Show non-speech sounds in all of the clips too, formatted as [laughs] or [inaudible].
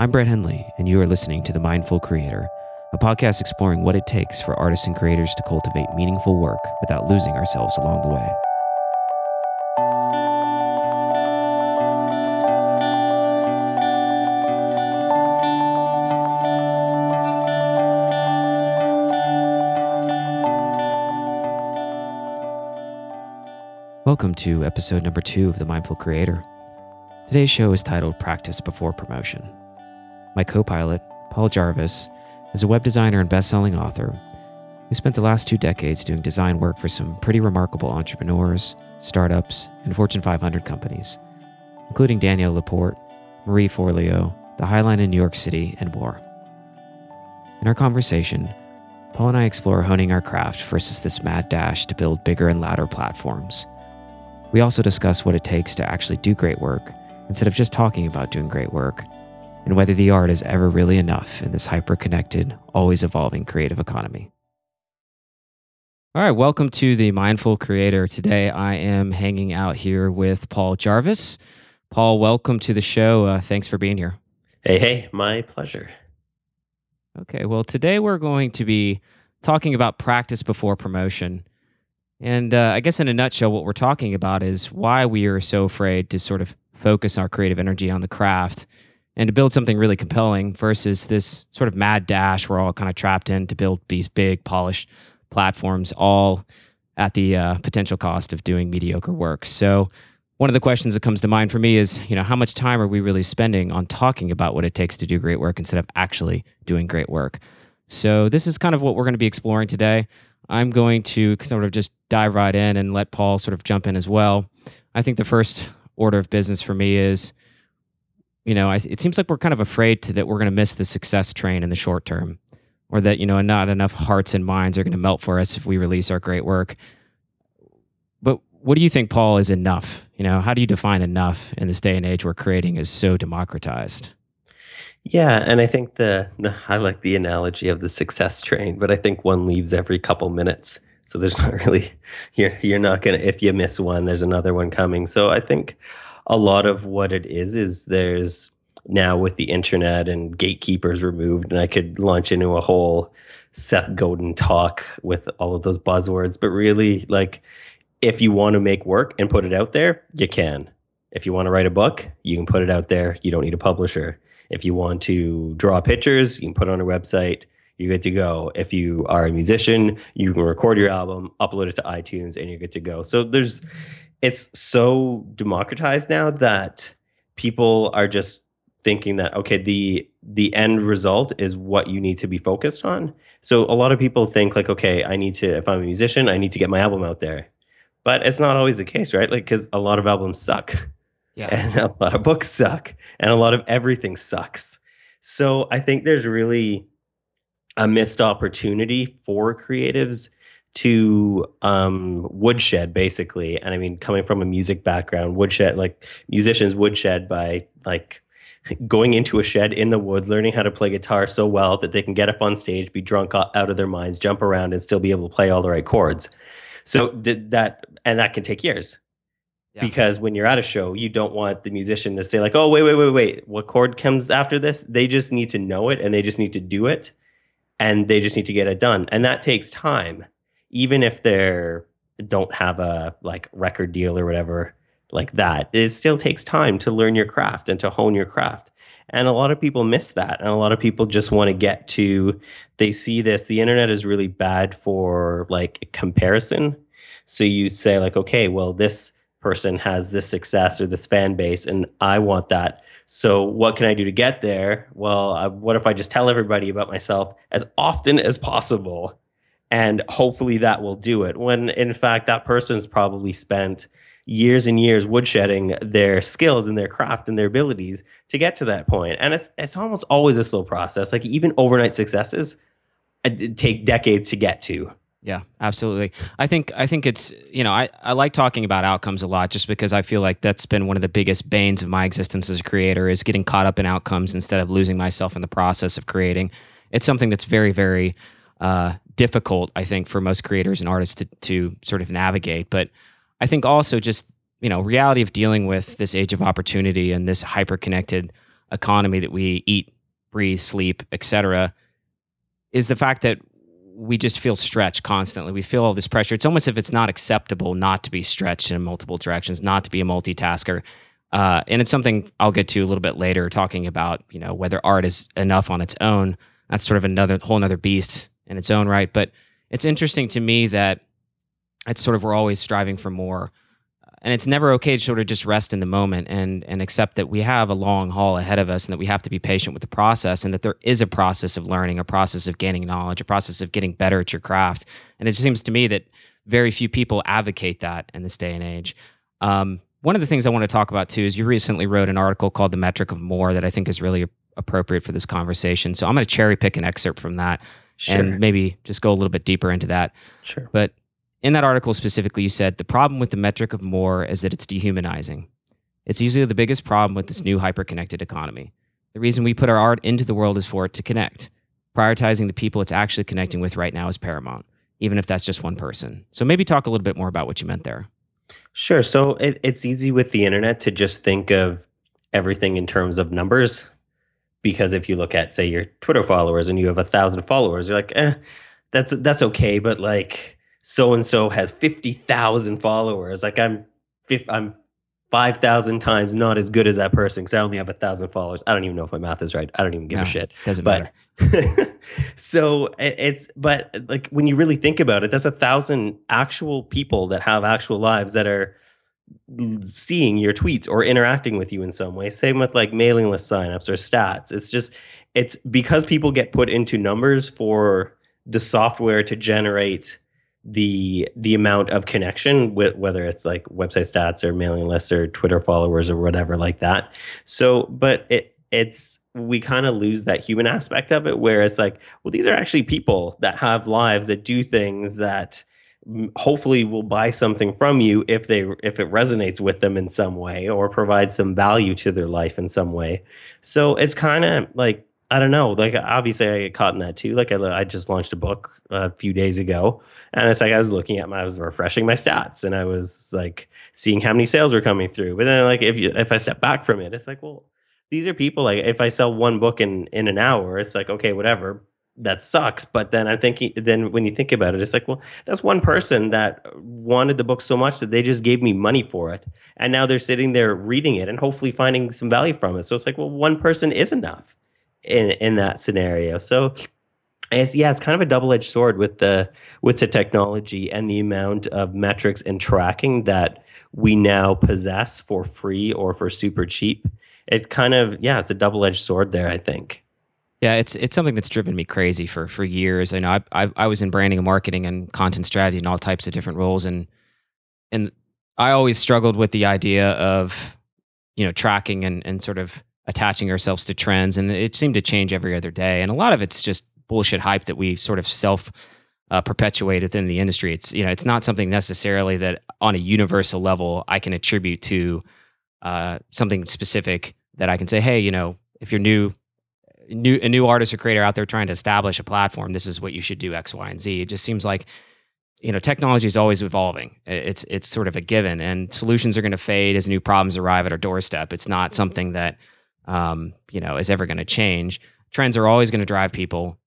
I'm Brett Henley, and you are listening to The Mindful Creator, a podcast exploring what it takes for artists and creators to cultivate meaningful work without losing ourselves along the way. Welcome to episode number two of The Mindful Creator. Today's show is titled Practice Before Promotion. My co pilot, Paul Jarvis, is a web designer and best selling author who spent the last two decades doing design work for some pretty remarkable entrepreneurs, startups, and Fortune 500 companies, including Danielle Laporte, Marie Forleo, the Highline in New York City, and more. In our conversation, Paul and I explore honing our craft versus this mad dash to build bigger and louder platforms. We also discuss what it takes to actually do great work instead of just talking about doing great work, and whether the art is ever really enough in this hyper connected, always evolving creative economy. All right, welcome to the Mindful Creator. Today I am hanging out here with Paul Jarvis. Paul, welcome to the show. Uh, thanks for being here. Hey, hey, my pleasure. Okay, well, today we're going to be talking about practice before promotion. And uh, I guess in a nutshell, what we're talking about is why we are so afraid to sort of focus our creative energy on the craft and to build something really compelling versus this sort of mad dash we're all kind of trapped in to build these big, polished platforms, all at the uh, potential cost of doing mediocre work. So, one of the questions that comes to mind for me is, you know, how much time are we really spending on talking about what it takes to do great work instead of actually doing great work? So, this is kind of what we're going to be exploring today. I'm going to sort of just dive right in and let Paul sort of jump in as well. I think the first order of business for me is you know I, it seems like we're kind of afraid to, that we're going to miss the success train in the short term or that you know not enough hearts and minds are going to melt for us if we release our great work. But what do you think paul is enough? You know how do you define enough in this day and age where creating is so democratized? Yeah and i think the, the i like the analogy of the success train but i think one leaves every couple minutes. So there's [laughs] not really you're you're not gonna if you miss one, there's another one coming. So I think a lot of what it is is there's now with the internet and gatekeepers removed, and I could launch into a whole Seth Godin talk with all of those buzzwords, but really like if you want to make work and put it out there, you can. If you want to write a book, you can put it out there. You don't need a publisher. If you want to draw pictures, you can put it on a website you're good to go. If you are a musician, you can record your album, upload it to iTunes, and you're good to go. So there's, it's so democratized now that people are just thinking that okay, the the end result is what you need to be focused on. So a lot of people think like, okay, I need to, if I'm a musician, I need to get my album out there, but it's not always the case, right? Like because a lot of albums suck, yeah, [laughs] and a lot of books suck, and a lot of everything sucks. So I think there's really a missed opportunity for creatives to um, woodshed basically. And i mean coming from a music background woodshed like musicians woodshed by like going into a shed in the wood learning how to play guitar so well that they can get up on stage be drunk out of their minds jump around and still be able to play all the right chords. So th- that and that can take years. Yeah. because when you're at a show you don't want the musician to say like oh wait wait wait wait. What chord comes after this? They just need to know it and they just need to do it and they just need to get it done. And that takes time even if they're don't have a like record deal or whatever like that it still takes time to learn your craft and to hone your craft and a lot of people miss that and a lot of people just want to get to they see this the internet is really bad for like comparison so you say like okay well this person has this success or this fan base and i want that so, what can I do to get there? Well, uh, what if I just tell everybody about myself as often as possible? And hopefully that will do it. When in fact, that person's probably spent years and years woodshedding their skills and their craft and their abilities to get to that point. And it's it's almost always a slow process. Like even overnight successes uh, take decades to get to. Yeah, absolutely. I think I think it's you know I, I like talking about outcomes a lot just because I feel like that's been one of the biggest banes of my existence as a creator is getting caught up in outcomes instead of losing myself in the process of creating. It's something that's very very uh, difficult I think for most creators and artists to to sort of navigate. But I think also just you know reality of dealing with this age of opportunity and this hyper connected economy that we eat, breathe, sleep, etc., is the fact that we just feel stretched constantly. We feel all this pressure. It's almost if it's not acceptable not to be stretched in multiple directions, not to be a multitasker. Uh, and it's something I'll get to a little bit later, talking about you know whether art is enough on its own. That's sort of another whole another beast in its own right. But it's interesting to me that it's sort of we're always striving for more and it's never okay to sort of just rest in the moment and and accept that we have a long haul ahead of us and that we have to be patient with the process and that there is a process of learning a process of gaining knowledge a process of getting better at your craft. And it just seems to me that very few people advocate that in this day and age. Um, one of the things i want to talk about too is you recently wrote an article called the metric of more that i think is really appropriate for this conversation. So i'm going to cherry pick an excerpt from that sure. and maybe just go a little bit deeper into that sure but in that article specifically, you said the problem with the metric of more is that it's dehumanizing. It's easily the biggest problem with this new hyper-connected economy. The reason we put our art into the world is for it to connect. Prioritizing the people it's actually connecting with right now is paramount, even if that's just one person. So maybe talk a little bit more about what you meant there. Sure. So it, it's easy with the internet to just think of everything in terms of numbers. Because if you look at, say, your Twitter followers and you have a thousand followers, you're like, eh, that's that's okay. But like so and so has 50,000 followers. Like I'm I'm 5,000 times not as good as that person because I only have a thousand followers. I don't even know if my math is right. I don't even give no, a shit. Doesn't but, matter. [laughs] so it's, but like when you really think about it, that's a thousand actual people that have actual lives that are seeing your tweets or interacting with you in some way. Same with like mailing list signups or stats. It's just, it's because people get put into numbers for the software to generate the the amount of connection with whether it's like website stats or mailing lists or Twitter followers or whatever like that. So, but it it's we kind of lose that human aspect of it where it's like, well, these are actually people that have lives that do things that hopefully will buy something from you if they if it resonates with them in some way or provides some value to their life in some way. So it's kind of like I don't know. Like obviously, I get caught in that too. Like I, I just launched a book a few days ago, and it's like I was looking at my, I was refreshing my stats, and I was like seeing how many sales were coming through. But then, like if you if I step back from it, it's like, well, these are people. Like if I sell one book in in an hour, it's like okay, whatever. That sucks. But then I think then when you think about it, it's like, well, that's one person that wanted the book so much that they just gave me money for it, and now they're sitting there reading it and hopefully finding some value from it. So it's like, well, one person is enough in in that scenario. So it's, yeah, it's kind of a double edged sword with the with the technology and the amount of metrics and tracking that we now possess for free or for super cheap. It kind of yeah, it's a double edged sword there. I think. Yeah, it's it's something that's driven me crazy for for years. I know I, I I was in branding and marketing and content strategy and all types of different roles, and and I always struggled with the idea of you know tracking and and sort of attaching ourselves to trends, and it seemed to change every other day. And a lot of it's just bullshit hype that we sort of self uh, perpetuate within the industry. It's you know it's not something necessarily that on a universal level I can attribute to uh, something specific that I can say, hey, you know, if you're new. New, a new artist or creator out there trying to establish a platform, this is what you should do X, Y, and Z. It just seems like you know technology is always evolving it's it's sort of a given and solutions are going to fade as new problems arrive at our doorstep it's not something that um, you know, is ever going to change. Trends are always going to drive people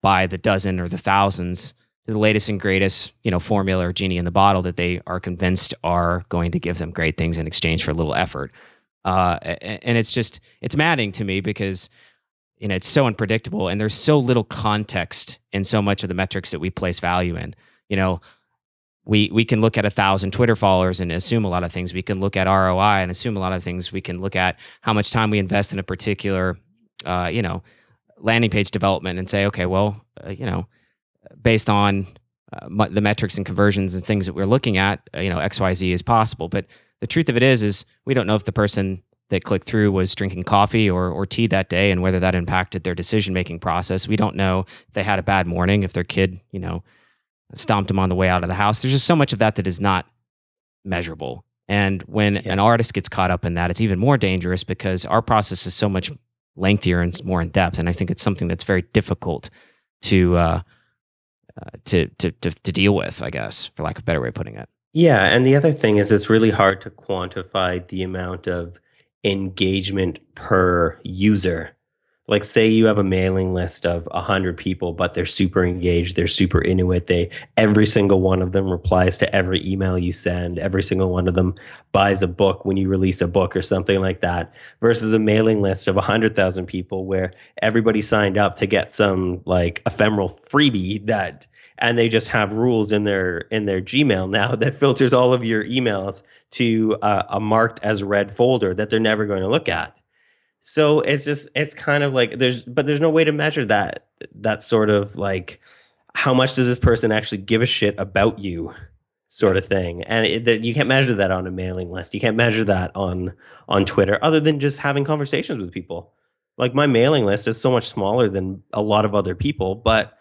by the dozen or the thousands to the latest and greatest, you know, formula or genie in the bottle that they are convinced are going to give them great things in exchange for a little effort. Uh, and it's just it's maddening to me because you know it's so unpredictable and there's so little context in so much of the metrics that we place value in. You know, we we can look at a thousand Twitter followers and assume a lot of things. We can look at ROI and assume a lot of things. We can look at how much time we invest in a particular, uh, you know, landing page development and say, okay, well, uh, you know, based on uh, the metrics and conversions and things that we're looking at, uh, you know, X Y Z is possible. But the truth of it is, is we don't know if the person that clicked through was drinking coffee or, or tea that day and whether that impacted their decision making process. We don't know if they had a bad morning, if their kid, you know, stomped him on the way out of the house. There's just so much of that that is not measurable. And when yeah. an artist gets caught up in that, it's even more dangerous because our process is so much lengthier and more in depth. And I think it's something that's very difficult to uh, uh, to, to to to deal with, I guess, for lack of a better way of putting it. Yeah, and the other thing is, it's really hard to quantify the amount of engagement per user. Like say you have a mailing list of 100 people but they're super engaged they're super into it they every single one of them replies to every email you send every single one of them buys a book when you release a book or something like that versus a mailing list of 100,000 people where everybody signed up to get some like ephemeral freebie that and they just have rules in their in their Gmail now [laughs] that filters all of your emails to uh, a marked as red folder that they're never going to look at. So it's just it's kind of like there's but there's no way to measure that that sort of like how much does this person actually give a shit about you sort of thing. And it, that you can't measure that on a mailing list. You can't measure that on on twitter other than just having conversations with people. Like my mailing list is so much smaller than a lot of other people but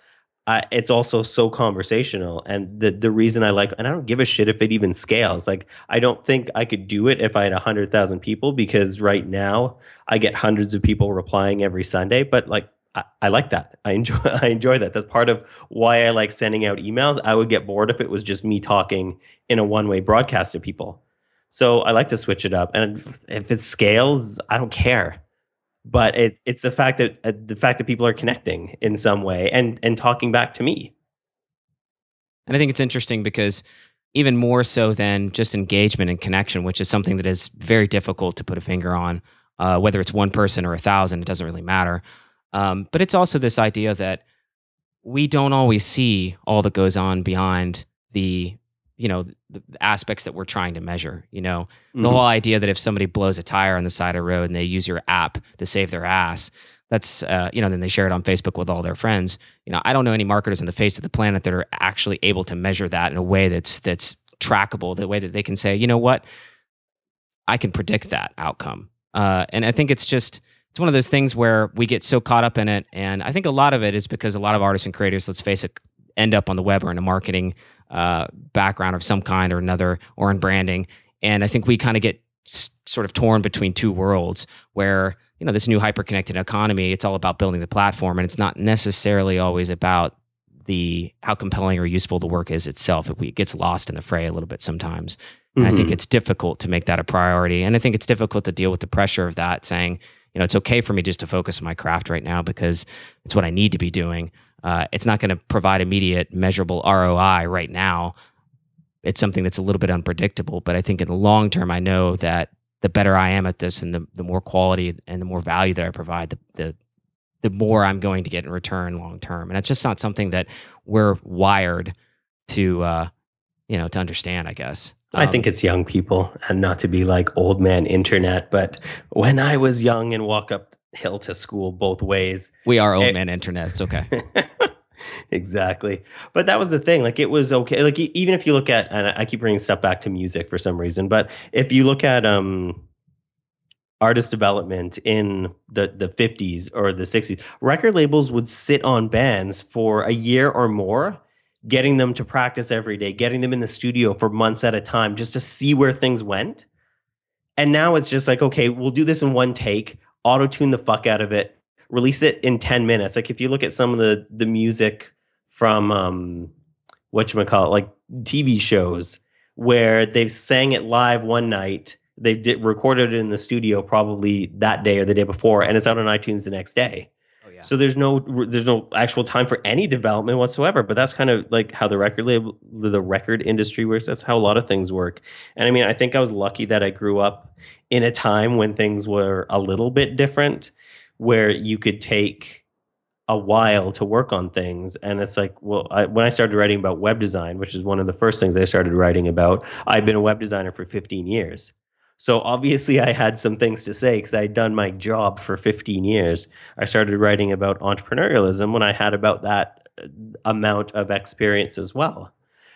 I, it's also so conversational and the the reason i like and i don't give a shit if it even scales. Like i don't think i could do it if i had 100000 people because right now i get hundreds of people replying every sunday but like I, I like that. I enjoy [laughs] i enjoy that. That's part of why i like sending out emails. I would get bored if it was just me talking in a one-way broadcast to people. So i like to switch it up and if it scales i don't care but it, it's the fact that uh, the fact that people are connecting in some way and and talking back to me. And i think it's interesting because even more so than just engagement and connection which is something that is very difficult to put a finger on uh, whether it's one person or a thousand it doesn't really matter. Um, but it's also this idea that we don't always see all that goes on behind the you know the aspects that we're trying to measure you know? Mm-hmm. the whole idea that if somebody blows a tire on the side of the road and they use your app to save their ass that's uh, you know then they share it on facebook with all their friends. You know i don't know any marketers on the face of the planet that are actually able to measure that in a way that's that's trackable the way that they can say you know what? I can predict that outcome. Uh, and i think it's just it's one of those things where we get so caught up in it and i think a lot of it is because a lot of artists and creators let's face it end up on the web or in a marketing uh, background of some kind or another or in branding. And I think we kind of get s- sort of torn between two worlds where, you know, this new hyper connected economy, it's all about building the platform and it's not necessarily always about the how compelling or useful the work is itself. It gets lost in the fray a little bit sometimes. And mm-hmm. I think mm-hmm. it's difficult to make that a priority. And I think it's difficult to deal with the pressure of that saying, you know, it's okay for me just to focus on my craft right now because it's what I need to be doing. Uh, it's not going to provide immediate measurable ROI right now. It's something that's a little bit unpredictable, but I think in the long term, I know that the better I am at this and the, the more quality and the more value that I provide, the, the, the more I'm going to get in return long term. And it's just not something that we're wired to, uh, you know, to understand, I guess. I think um, it's young people and not to be like old man internet, but when I was young and walk up hill to school both ways. We are old it, man internet. It's okay. [laughs] exactly. But that was the thing. Like it was okay. Like even if you look at, and I keep bringing stuff back to music for some reason, but if you look at um artist development in the the 50s or the 60s, record labels would sit on bands for a year or more getting them to practice every day, getting them in the studio for months at a time just to see where things went. And now it's just like, okay, we'll do this in one take, auto tune the fuck out of it, release it in 10 minutes. Like if you look at some of the the music from um what you call it, like TV shows where they've sang it live one night, they did recorded it in the studio probably that day or the day before, and it's out on iTunes the next day. So there's no there's no actual time for any development whatsoever. But that's kind of like how the record label the record industry works. That's how a lot of things work. And I mean, I think I was lucky that I grew up in a time when things were a little bit different, where you could take a while to work on things. And it's like, well, I, when I started writing about web design, which is one of the first things I started writing about, I've been a web designer for 15 years. So obviously, I had some things to say because I had done my job for 15 years. I started writing about entrepreneurialism when I had about that uh, amount of experience as well.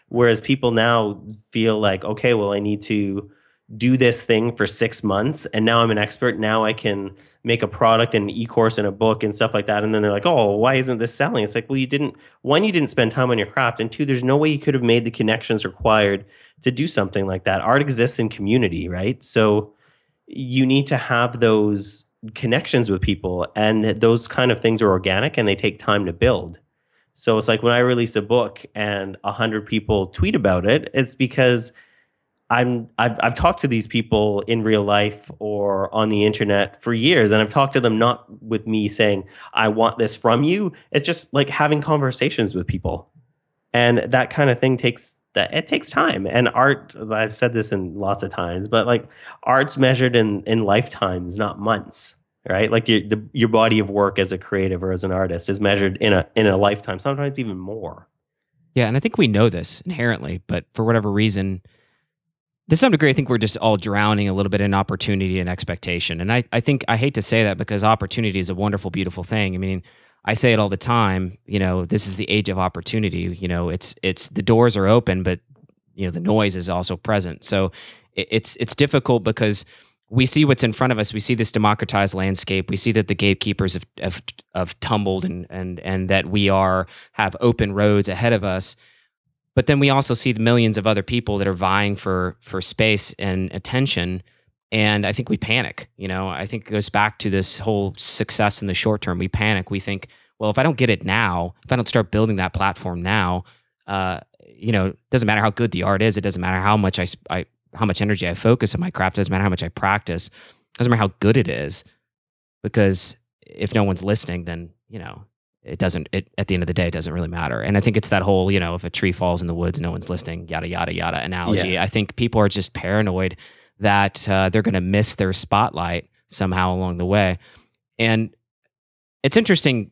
Whereas people now feel like, okay, well, I need to do this thing for six months and now I'm an expert. Now I can make a product and an e-course and a book and stuff like that. And then they're like, oh, why isn't this selling? It's like, well, you didn't, one, you didn't spend time on your craft. And two, there's no way you could have made the connections required to do something like that. Art exists in community, right? So you need to have those connections with people and those kind of things are organic and they take time to build. So it's like when I release a book and a hundred people tweet about it, it's because I'm I've I've talked to these people in real life or on the internet for years and I've talked to them not with me saying I want this from you. It's just like having conversations with people. And that kind of thing takes that it takes time. And art I've said this in lots of times but like art's measured in in lifetimes not months right? Like your the, your body of work as a creative or as an artist is measured in a in a lifetime sometimes even more. Yeah and I think we know this inherently but for whatever reason to some degree, I think we're just all drowning a little bit in opportunity and expectation. And I, I think I hate to say that because opportunity is a wonderful, beautiful thing. I mean, I say it all the time. You know, this is the age of opportunity. You know, it's it's the doors are open, but you know the noise is also present. So it, it's it's difficult because we see what's in front of us. We see this democratized landscape. We see that the gatekeepers have have, have tumbled and and and that we are have open roads ahead of us but then we also see the millions of other people that are vying for for space and attention. And i think we panic you know? I think it goes back to this whole success in the short term. We panic. We think well if i don't get it now if i don't start building that platform now uh, you know it doesn't matter how good the art is. It doesn't matter how much I, I how much energy i focus on my craft. It doesn't matter how much i practice. It doesn't matter how good it is. Because if no one's listening then you know it doesn't it at the end of the day it doesn't really matter. And i think it's that whole you know if a tree falls in the woods no one's listening yada yada yada analogy. Yeah. i think people are just paranoid that uh, they're going to miss their spotlight somehow along the way. And it's interesting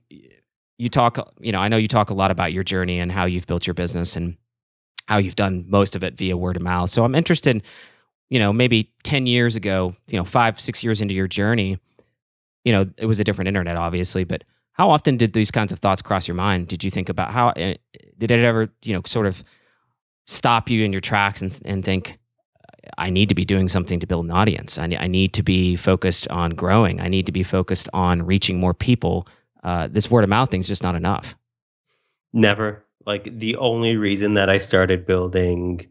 you talk you know i know you talk a lot about your journey and how you've built your business and how you've done most of it via word of mouth. So i'm interested you know maybe 10 years ago you know 5 6 years into your journey you know it was a different internet obviously but how often did these kinds of thoughts cross your mind? Did you think about how eh, did it ever, you know, sort of stop you in your tracks and, and think, I need to be doing something to build an audience. I, I need to be focused on growing. I need to be focused on reaching more people. Uh, this word of mouth thing is just not enough. Never. Like the only reason that I started building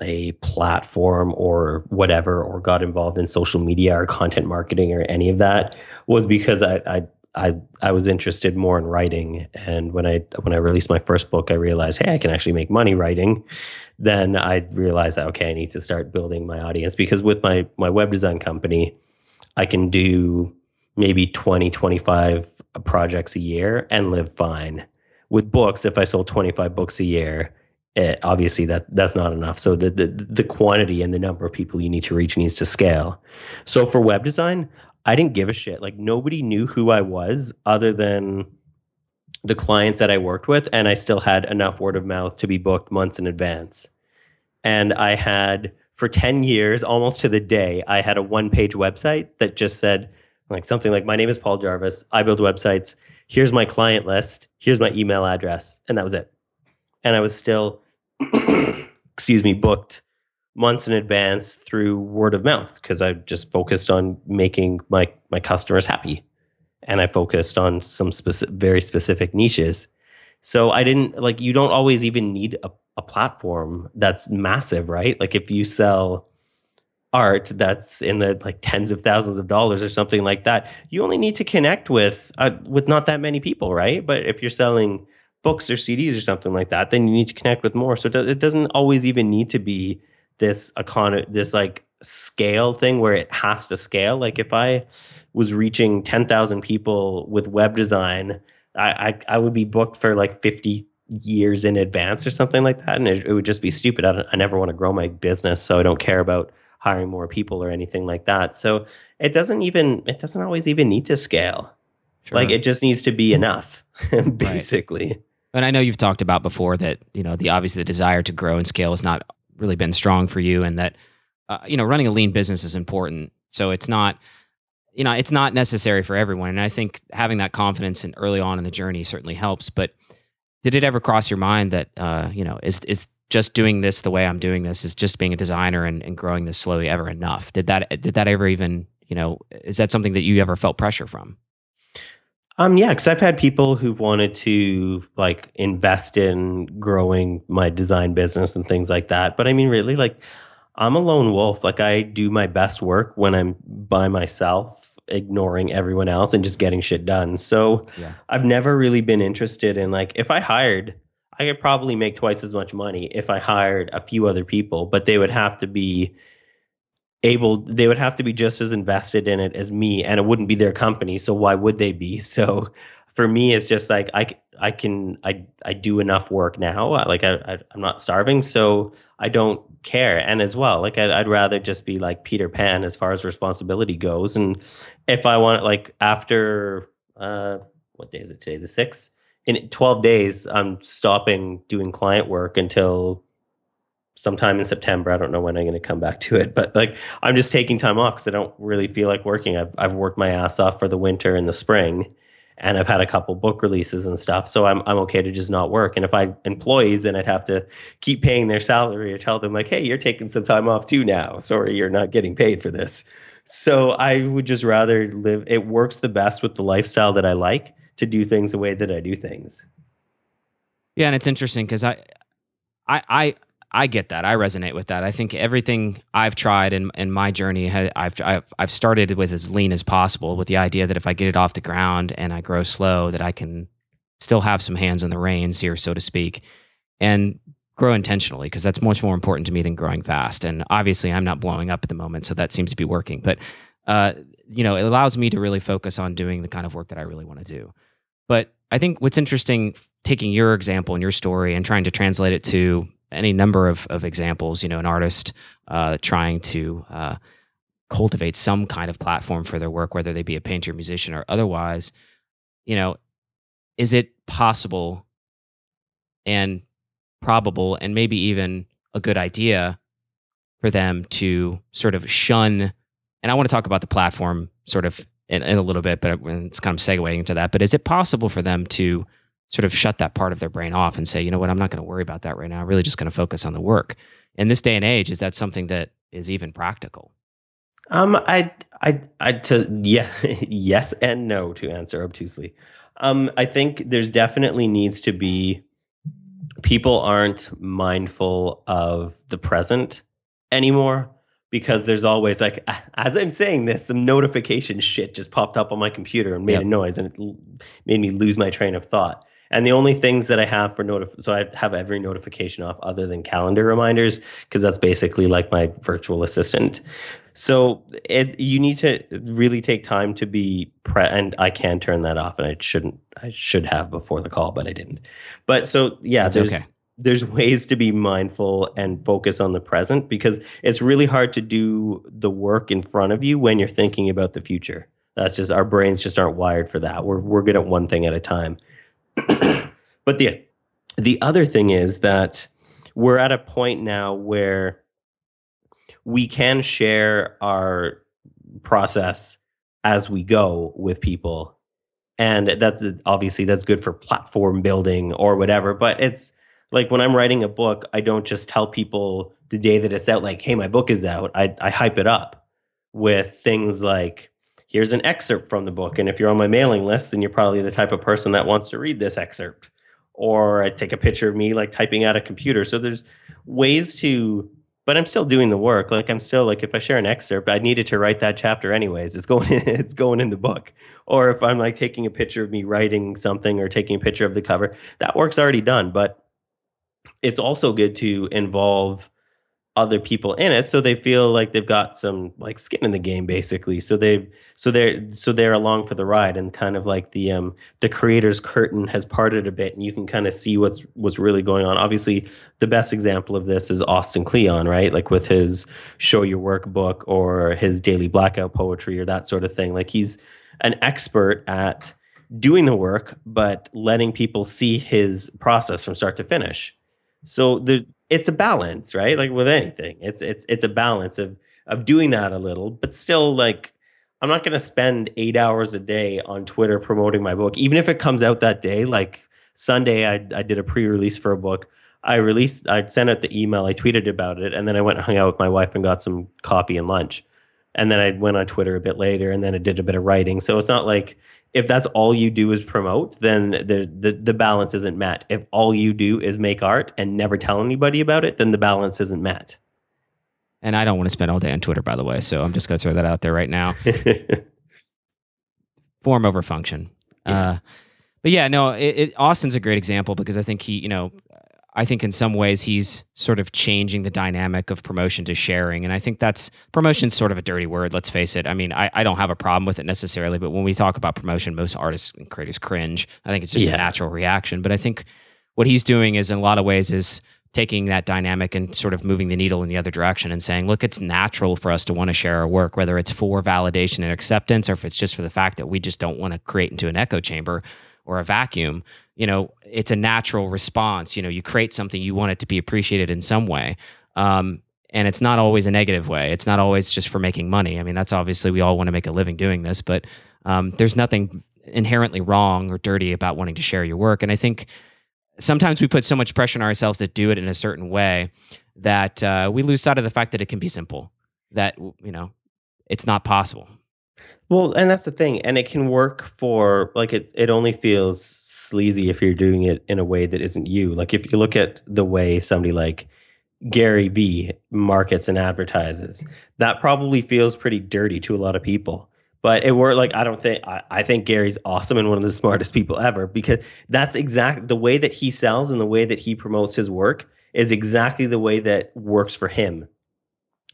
a platform or whatever, or got involved in social media or content marketing or any of that was because I, I I I was interested more in writing, and when I when I released my first book, I realized, hey, I can actually make money writing. Then I realized that okay, I need to start building my audience because with my my web design company, I can do maybe 20, 25 projects a year and live fine. With books, if I sold 25 books a year, it, eh, obviously that that's not enough. So the, the the quantity and the number of people you need to reach needs to scale. So for web design, I didn't give a shit. Like nobody knew who I was other than the clients that I worked with, and I still had enough word of mouth to be booked months in advance. And I had for 10 years, almost to the day, I had a one page website that just said, like something like, My name is Paul Jarvis. I build websites. Here's my client list. Here's my email address. And that was it. And I was still, [coughs] excuse me, booked months in advance through word of mouth because I just focused on making my my customers happy, and I focused on some specific, very specific niches. So I didn't like you don't always even need a, a platform that's massive, right? Like if you sell art that's in the like tens of thousands of dollars or something like that, you only need to connect with uh, with not that many people, right? But if you're selling books or CDs or something like that, then you need to connect with more. So it doesn't always even need to be this econ this like scale thing where it has to scale. Like if I was reaching 10,000 people with web design, I, I, I would be booked for like 50 years in advance or something like that. And it, it would just be stupid. I, I never want to grow my business. So I don't care about hiring more people or anything like that. So it doesn't even, it doesn't always even need to scale. Sure. Like it just needs to be enough, [laughs] basically. Right. And I know you've talked about before that, you know, the obviously the desire to grow and scale is not really been strong for you and that uh, you know running a lean business is important. So it's not you know it's not necessary for everyone. And i think having that confidence and early on in the journey certainly helps. But did it ever cross your mind that uh, you know is is just doing this the way i'm doing this is just being a designer and, and growing this slowly ever enough? Did that did that ever even you know is that something that you ever felt pressure from um, yeah, because I've had people who've wanted to like invest in growing my design business and things like that. But I mean, really, like I'm a lone wolf. Like I do my best work when I'm by myself, ignoring everyone else and just getting shit done. So yeah. I've never really been interested in like if I hired, I could probably make twice as much money if I hired a few other people, but they would have to be able they would have to be just as invested in it as me and it wouldn't be their company so why would they be? [laughs] So for me it's just like i i can i i do enough work now like i, I am not starving so i don't care. And as well like I'd, I'd rather just be like peter pan as far as responsibility goes and if i want like after uh what day is it today? The 6th in 12 days i'm stopping doing client work until sometime in September. I don't know when I'm going to come back to it, but like I'm just taking time off because I don't really feel like working. I've, I've worked my ass off for the winter and the spring, and I've had a couple book releases and stuff. So I'm I'm okay to just not work. And if I employees, then I'd have to keep paying their salary or tell them like, hey, you're taking some time off too now. Sorry, you're not getting paid for this. So I would just rather live. It works the best with the lifestyle that I like to do things the way that I do things. Yeah, and it's interesting because I, I, I I get that. I resonate with that. I think everything I've tried in, in my journey, I've, I've, I've started with as lean as possible with the idea that if I get it off the ground and I grow slow, that I can still have some hands on the reins here, so to speak, and grow intentionally because that's much more important to me than growing fast. And obviously, I'm not blowing up at the moment, so that seems to be working. But uh, you know, it allows me to really focus on doing the kind of work that I really want to do. But I think what's interesting, taking your example and your story and trying to translate it to any number of, of examples. You know, an artist uh, trying to uh, cultivate some kind of platform for their work, whether they be a painter, musician, or otherwise. You know, is it possible and probable, and maybe even a good idea for them to sort of shun? And I want to talk about the platform sort of in, in a little bit, but it's kind of segueing into that. But is it possible for them to sort of shut that part of their brain off and say, you know what, I'm not going to worry about that right now. I'm really just going to focus on the work. In this day and age, is that something that is even practical? Um, I, I, I, to yeah, [laughs] yes and no to answer obtusely. Um, I think there's definitely needs to be people aren't mindful of the present anymore because there's always like [laughs] as I'm saying this, some notification shit just popped up on my computer and made yep. a noise and it made me lose my train of thought. And the only things that I have for notif so I have every notification off other than calendar reminders because that's basically like my virtual assistant. So it you need to really take time to be pre and I can turn that off and I shouldn't I should have before the call, but I didn't. But so yeah, that's there's okay. there's ways to be mindful and focus on the present because it's really hard to do the work in front of you when you're thinking about the future. That's just our brains just aren't wired for that. We're we're good at one thing at a time. [clears throat] but the the other thing is that we're at a point now where we can share our process as we go with people. And that's obviously that's good for platform building or whatever but it's like when i'm writing a book i don't just tell people the day that it's out like hey my book is out. I, I hype it up with things like here's an excerpt from the book. And if you're on my mailing list, then you're probably the type of person that wants to read this excerpt. Or I take a picture of me like typing at a computer. So there's ways to, but I'm still doing the work. Like I'm still like if I share an excerpt, I needed to write that chapter anyways. It's going in, [laughs] it's going in the book. Or if I'm like taking a picture of me writing something or taking a picture of the cover, that work's already done. But it's also good to involve other people in it so they feel like they've got some like skin in the game basically. So they so they're so they're along for the ride and kind of like the um the creator's curtain has parted a bit and you can kind of see what's what's really going on. Obviously the best example of this is austin kleon right? Like with his show your work book or his daily blackout poetry or that sort of thing. Like he's an expert at doing the work but letting people see his process from start to finish. So the it's a balance, right? Like with anything, it's it's it's a balance of of doing that a little, but still like I'm not going to spend eight hours a day on Twitter promoting my book, even if it comes out that day. Like Sunday, I I did a pre-release for a book. I released, I sent out the email, I tweeted about it, and then I went and hung out with my wife and got some coffee and lunch. And then I went on Twitter a bit later, and then I did a bit of writing. So it's not like if that's all you do is promote, then the, the the balance isn't met. If all you do is make art and never tell anybody about it, then the balance isn't met. And I don't want to spend all day on Twitter, by the way. So I'm just going to throw that out there right now. [laughs] Form over function. Yeah. Uh, but yeah, no, it, it, Austin's a great example because I think he, you know, I think in some ways he's sort of changing the dynamic of promotion to sharing. And I think that's promotion's sort of a dirty word, let's face it. I mean, I, I don't have a problem with it necessarily, but when we talk about promotion, most artists and creators cringe. I think it's just yeah. a natural reaction. But I think what he's doing is in a lot of ways is taking that dynamic and sort of moving the needle in the other direction and saying, look, it's natural for us to want to share our work, whether it's for validation and acceptance or if it's just for the fact that we just don't want to create into an echo chamber or a vacuum, you know, it's a natural response. You know, you create something, you want it to be appreciated in some way. Um, and it's not always a negative way. It's not always just for making money. I mean, that's obviously we all want to make a living doing this, but um, there's nothing inherently wrong or dirty about wanting to share your work. And I think sometimes we put so much pressure on ourselves to do it in a certain way that uh, we lose sight of the fact that it can be simple. That you know, it's not possible. Well, and that's the thing. And it can work for like it it only feels sleazy if you're doing it in a way that isn't you. Like if you look at the way somebody like Gary Vee markets and advertises, that probably feels pretty dirty to a lot of people. But it worked like I don't think I, I think Gary's awesome and one of the [laughs] smartest people ever because that's exact the way that he sells and the way that he promotes his work is exactly the way that works for him.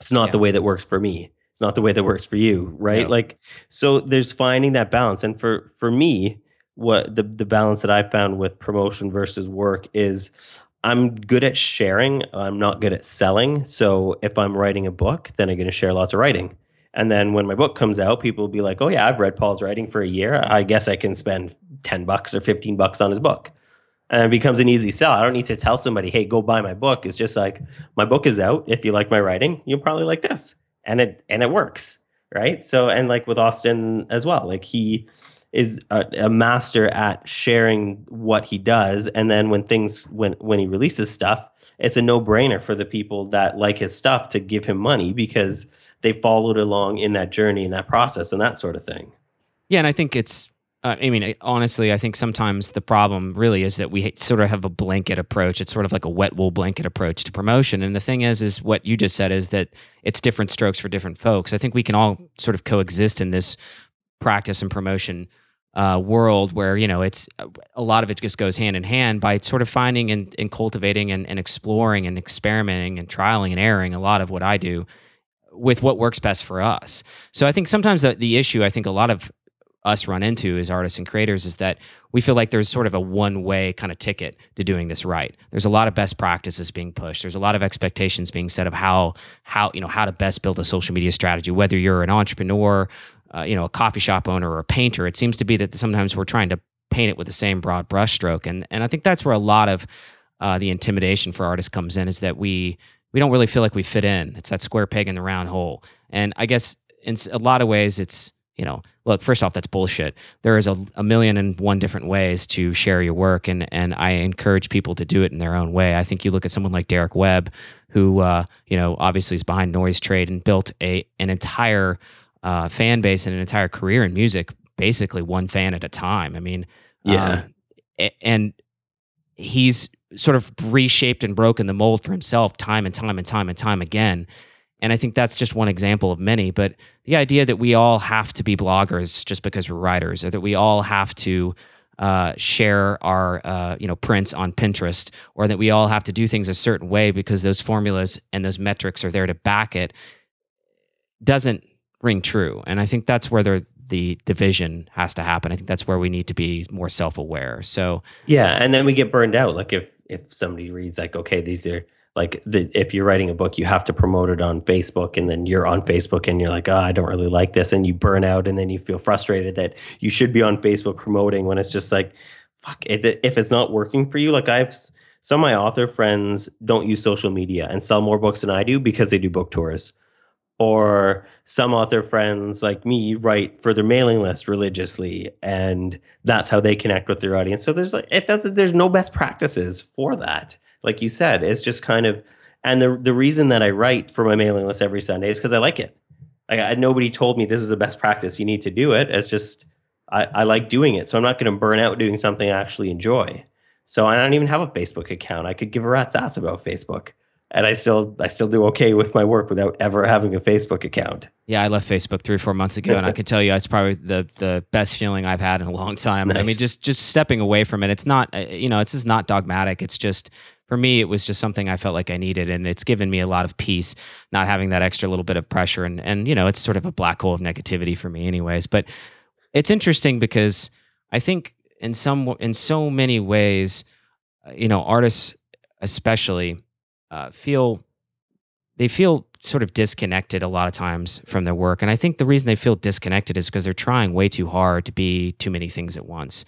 It's not yeah. the way that works for me it's not the way that works for you right like so there's finding that balance and for for me what the the balance that i found with promotion versus work is i'm good at sharing i'm not good at selling so if i'm writing a book then i'm going to share lots of writing and then when my book comes out people will be like oh yeah i've read paul's writing for a year i guess i can spend 10 bucks or 15 bucks on his book and it becomes an easy sell. I don't need to tell somebody, "Hey, go buy my book." It's just like my book is out. If you like my writing, you'll probably like this and it and it works right? So and like with austin as well like he is a, a, master at sharing what he does. And then when things when when he releases stuff it's a no-brainer for the people that like his stuff to give him money because they followed along in that journey and that process and that sort of thing. Yeah and i think it's uh, I mean, honestly, I think sometimes the problem really is that we sort of have a blanket approach. It's sort of like a wet wool blanket approach to promotion. And the thing is, is what you just said is that it's different strokes for different folks. I think we can all sort of coexist in this practice and promotion uh, world where you know it's a lot of it just goes hand in hand by sort of finding and, and cultivating and, and exploring and experimenting and trialing and erring. A lot of what I do with what works best for us. So I think sometimes the, the issue I think a lot of us run into as artists and creators is that we feel like there's sort of a one way kind of ticket to doing this right. There's a lot of best practices being pushed. There's a lot of expectations being set of how how you know how to best build a social media strategy. Whether you're an entrepreneur, uh, you know, a coffee shop owner or a painter, it seems to be that sometimes we're trying to paint it with the same broad brushstroke, and and I think that's where a lot of uh, the intimidation for artists comes in is that we we don't really feel like we fit in. It's that square peg in the round hole, and I guess in a lot of ways it's you know, look, first off, that's bullshit. There is a, a, million and one different ways to share your work, and and I encourage people to do it in their own way. I think you look at someone like Derek Webb, who uh, you know obviously is behind NoiseTrade and built a an entire uh, fan base and an entire career in music, basically one fan at a time. I mean, yeah, um, and he's sort of reshaped and broken the mold for himself time and time and time and time again. And I think that's just one example of many. But the idea that we all have to be bloggers just because we're writers, or that we all have to uh, share our uh, you know prints on Pinterest, or that we all have to do things a certain way because those formulas and those metrics are there to back it, doesn't ring true. And I think that's where the the division has to happen. I think that's where we need to be more self aware. So yeah, and then we get burned out. Like if if somebody reads like, okay, these are like the, if you're writing a book you have to promote it on facebook and then you're on facebook and you're like oh i don't really like this and you burn out and then you feel frustrated that you should be on facebook promoting when it's just like fuck if it's not working for you like i've some of my author friends don't use social media and sell more books than i do because they do book tours. Or some author friends like me write for their mailing list religiously and that's how they connect with their audience. So there's like it doesn't there's no best practices for that like you said, it's just kind of and the the reason that I write for my mailing list every Sunday is because I like it. Like I, nobody told me this is the best practice. You need to do it. It's just I, I like doing it, so I'm not going to burn out doing something I actually enjoy. So I don't even have a Facebook account. I could give a rat's ass about Facebook and I still I still do okay with my work without ever having a Facebook account. Yeah, I left Facebook three or four months ago, and I [laughs] can tell you it's probably the the best feeling I've had in a long time. Nice. I mean, just just stepping away from it. It's not uh, you know it's just not dogmatic. It's just for me, it was just something I felt like I needed, and it's given me a lot of peace not having that extra little bit of pressure. And and you know, it's sort of a black hole of negativity for me, anyways. But it's interesting because I think in some in so many ways, uh, you know, artists especially uh, feel they feel sort of disconnected a lot of times from their work. And I think the reason they feel disconnected is because they're trying way too hard to be too many things at once.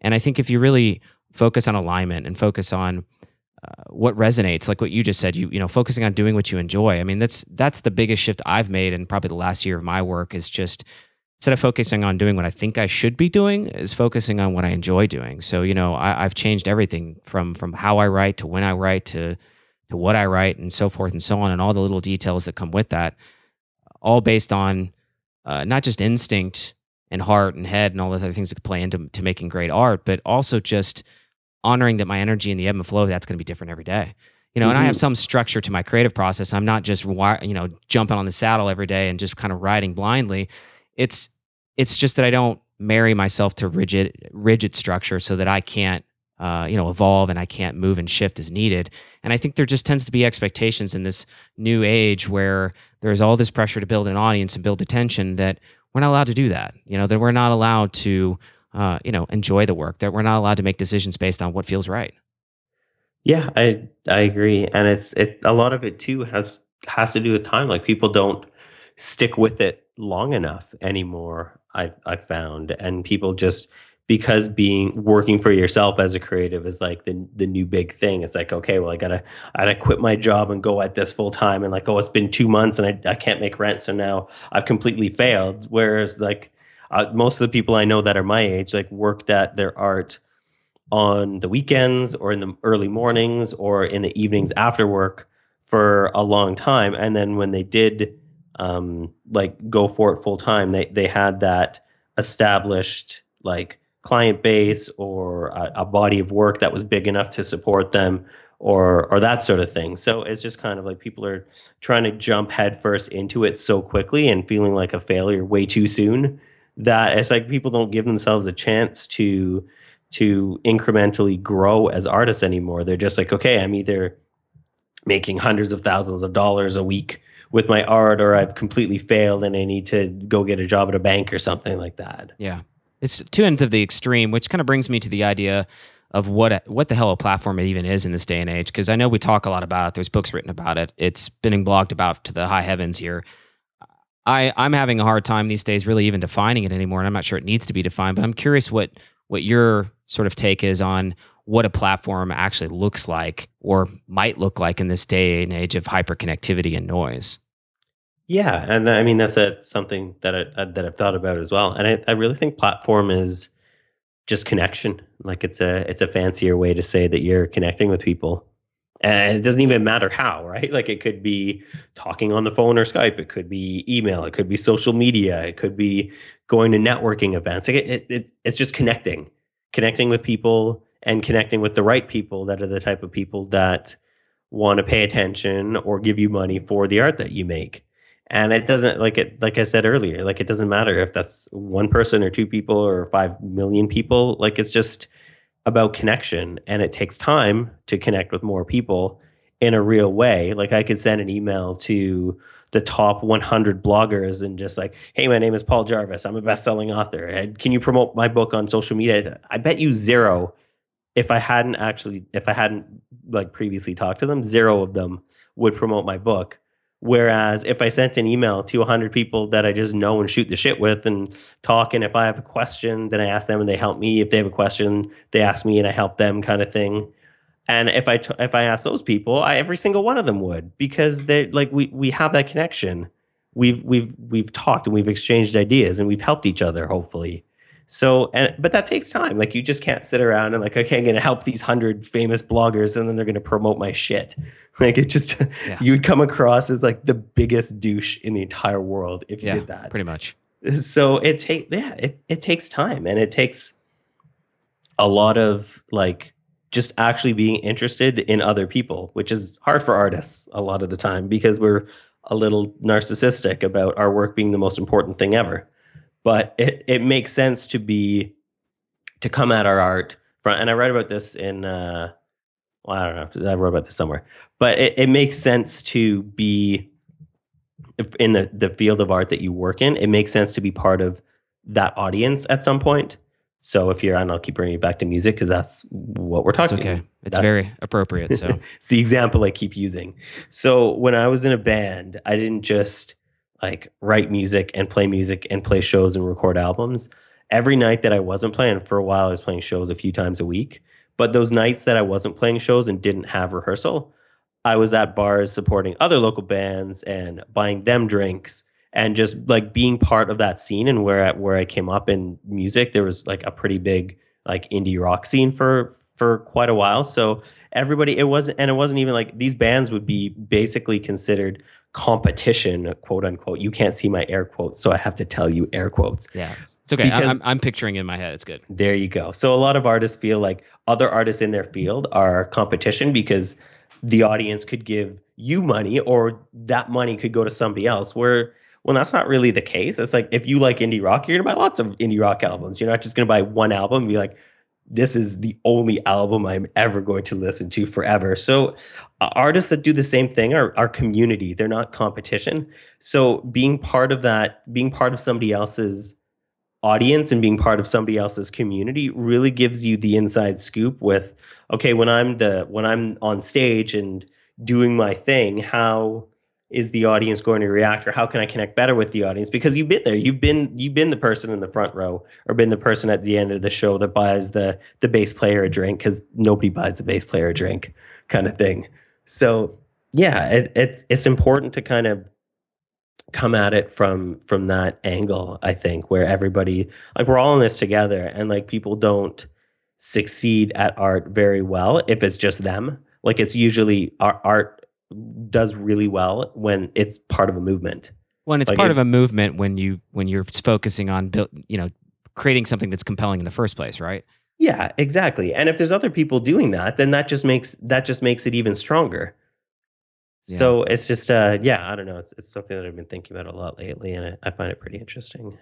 And I think if you really focus on alignment and focus on what resonates, like what you just said, you you know, focusing on doing what you enjoy. I mean, that's that's the biggest shift I've made in probably the last year of my work is just instead of focusing on doing what I think I should be doing, is focusing on what I enjoy doing. So you know, I, I've changed everything from from how I write to when I write to to what I write and so forth and so on, and all the little details that come with that, all based on uh, not just instinct and heart and head and all the other things that play into to making great art, but also just honoring that my energy and the ebb and flow that's going to be different every day. You know, mm-hmm. and I have mm-hmm. some structure to my creative process. I'm not just you know jumping on the saddle every day and just kind of riding blindly. It's it's just that I don't marry myself to rigid rigid structure so that I can't uh, you know evolve and I can't move and shift as needed. And I think there just tends to be expectations in this new age where there's all this pressure to build an audience and build attention that we're not allowed to do that. You know that we're not allowed to uh, you know enjoy the work. That we're not allowed to make decisions based on what feels right. Yeah, I I agree, and it's it a lot of it too has has to do with time. Like people don't stick with it long enough anymore. I I found, and people just because being working for yourself as a creative is like the the new big thing. It's like, okay, well, I gotta I gotta quit my job and go at this full time. And like, oh, it's been two months and I, I can't make rent, so now I've completely failed. Whereas like uh, most of the people I know that are my age, like worked at their art on the weekends or in the early mornings or in the evenings after work for a long time. And then when they did um, like go for it full time, they they had that established like client base or a, a, body of work that was big enough to support them or or that sort of thing. So it's just kind of like people are trying to jump headfirst into it so quickly and feeling like a failure way too soon that it's like people don't give themselves a chance to to incrementally grow as artists anymore. They're just like, okay, I'm either making hundreds of thousands of dollars a week with my art or I've completely failed and I need to go get a job at a bank or something like that. Yeah. It's two ends of the extreme, which kind of brings me to the idea of what what the hell a platform even is in this day and age. Because I know we talk a lot about it. There's books written about it. It's been blogged about to the high heavens here. I I'm having a hard time these days, really even defining it anymore, and I'm not sure it needs to be defined. But I'm curious what what your sort of take is on what a platform actually looks like or might look like in this day and age of hyperconnectivity and noise. Yeah, and I mean that's a, something that I, that I've thought about as well, and I, I really think platform is just connection. Like it's a it's a fancier way to say that you're connecting with people, and it doesn't even matter how, right? Like it could be talking on the phone or Skype, it could be email, it could be social media, it could be going to networking events. Like it, it, it it's just connecting, connecting with people, and connecting with the right people that are the type of people that want to pay attention or give you money for the art that you make. And it doesn't like it like i said earlier like it doesn't matter if that's one person or two people or 5 million people. Like it's just about connection and it takes time to connect with more people in a real way. Like i could send an email to the top 100 bloggers and just like hey my name is paul jarvis. I'm a best-selling author. Can you promote my book on social media? I bet you zero if i hadn't actually if i hadn't like previously talked to them zero of them would promote my book Whereas if I sent an email to 100 people that I just know and shoot the shit with and talk, and if I have a question, then I ask them and they help me. If they have a question, they ask me and I help them, kind of thing. And if I t- if I ask those people, I, every single one of them would because they like we we have that connection. We've we've we've talked and we've exchanged ideas and we've helped each other. Hopefully, so, and but that takes time. Like you just can't sit around and like, okay, I'm going to help these hundred famous bloggers, and then they're going to promote my shit. [laughs] Like it just, yeah. you would come across as like the biggest douche in the entire world if you yeah, did that. Pretty much. So it takes, yeah, it it takes time, and it takes a lot of like just actually being interested in other people, which is hard for artists a lot of the time because we're a little narcissistic about our work being the most important thing ever but it, it makes sense to be to come at our art front and i write about this in uh well, I don't know. I wrote about this somewhere, but it, it makes sense to be in the the field of art that you work in. It makes sense to be part of that audience at some point. So if you're, and I'll keep bringing it back to music because that's what we're talking. It's okay. About. It's That's- very appropriate. So [laughs] it's the example I keep using. So when I was in a band, I didn't just like write music and play music and play shows and record albums. Every night that I wasn't playing for a while, I was playing shows a few times a week. But those nights that I wasn't playing shows and didn't have rehearsal, I was at bars supporting other local bands and buying them drinks and just like being part of that scene and where I, where I came up in music, there was like a pretty big like indie rock scene for for quite a while. So everybody, it wasn't, and it wasn't even like these bands would be basically considered competition, quote unquote. You can't see my air quotes, so I have to tell you air quotes. yeah, it's okay. Because- I'm, I'm picturing in my head. It's good. There you go. So a lot of artists feel like other artists in their field are competition because the audience could give you money or that money could go to somebody else. Where well, that's not really the case. It's like if you like indie rock, you're gonna buy lots of indie rock albums. You're not just gonna buy one album and be like, this is the only album I'm ever going to listen to forever. So uh, artists that do the same thing are, are community. They're not competition. So being part of that, being part of somebody else's audience and being part of somebody else's community really gives you the inside scoop with okay when i'm the when i'm on stage and doing my thing how is the audience going to react or how can i connect better with the audience? Because you've been there. You've been you've been the person in the front row or been the person at the end of the show that buys the the bass player a drink because nobody buys the bass player a drink kind of thing. So yeah it, it's it's important to kind of come at it from from that angle i think where everybody like we're all in this together and like people don't succeed at art very well if it's just them. Like it's usually our art does really well when it's part of a movement. When it's Like part it- of a movement, when you when you're focusing on build, you know, creating something that's compelling in the first place, right? yeah exactly. And if there's other people doing that then that just makes that just makes it even stronger. Yeah. so it's just uh yeah i don't know. It's, it's something that i've been thinking about a lot lately and I, I find it pretty interesting.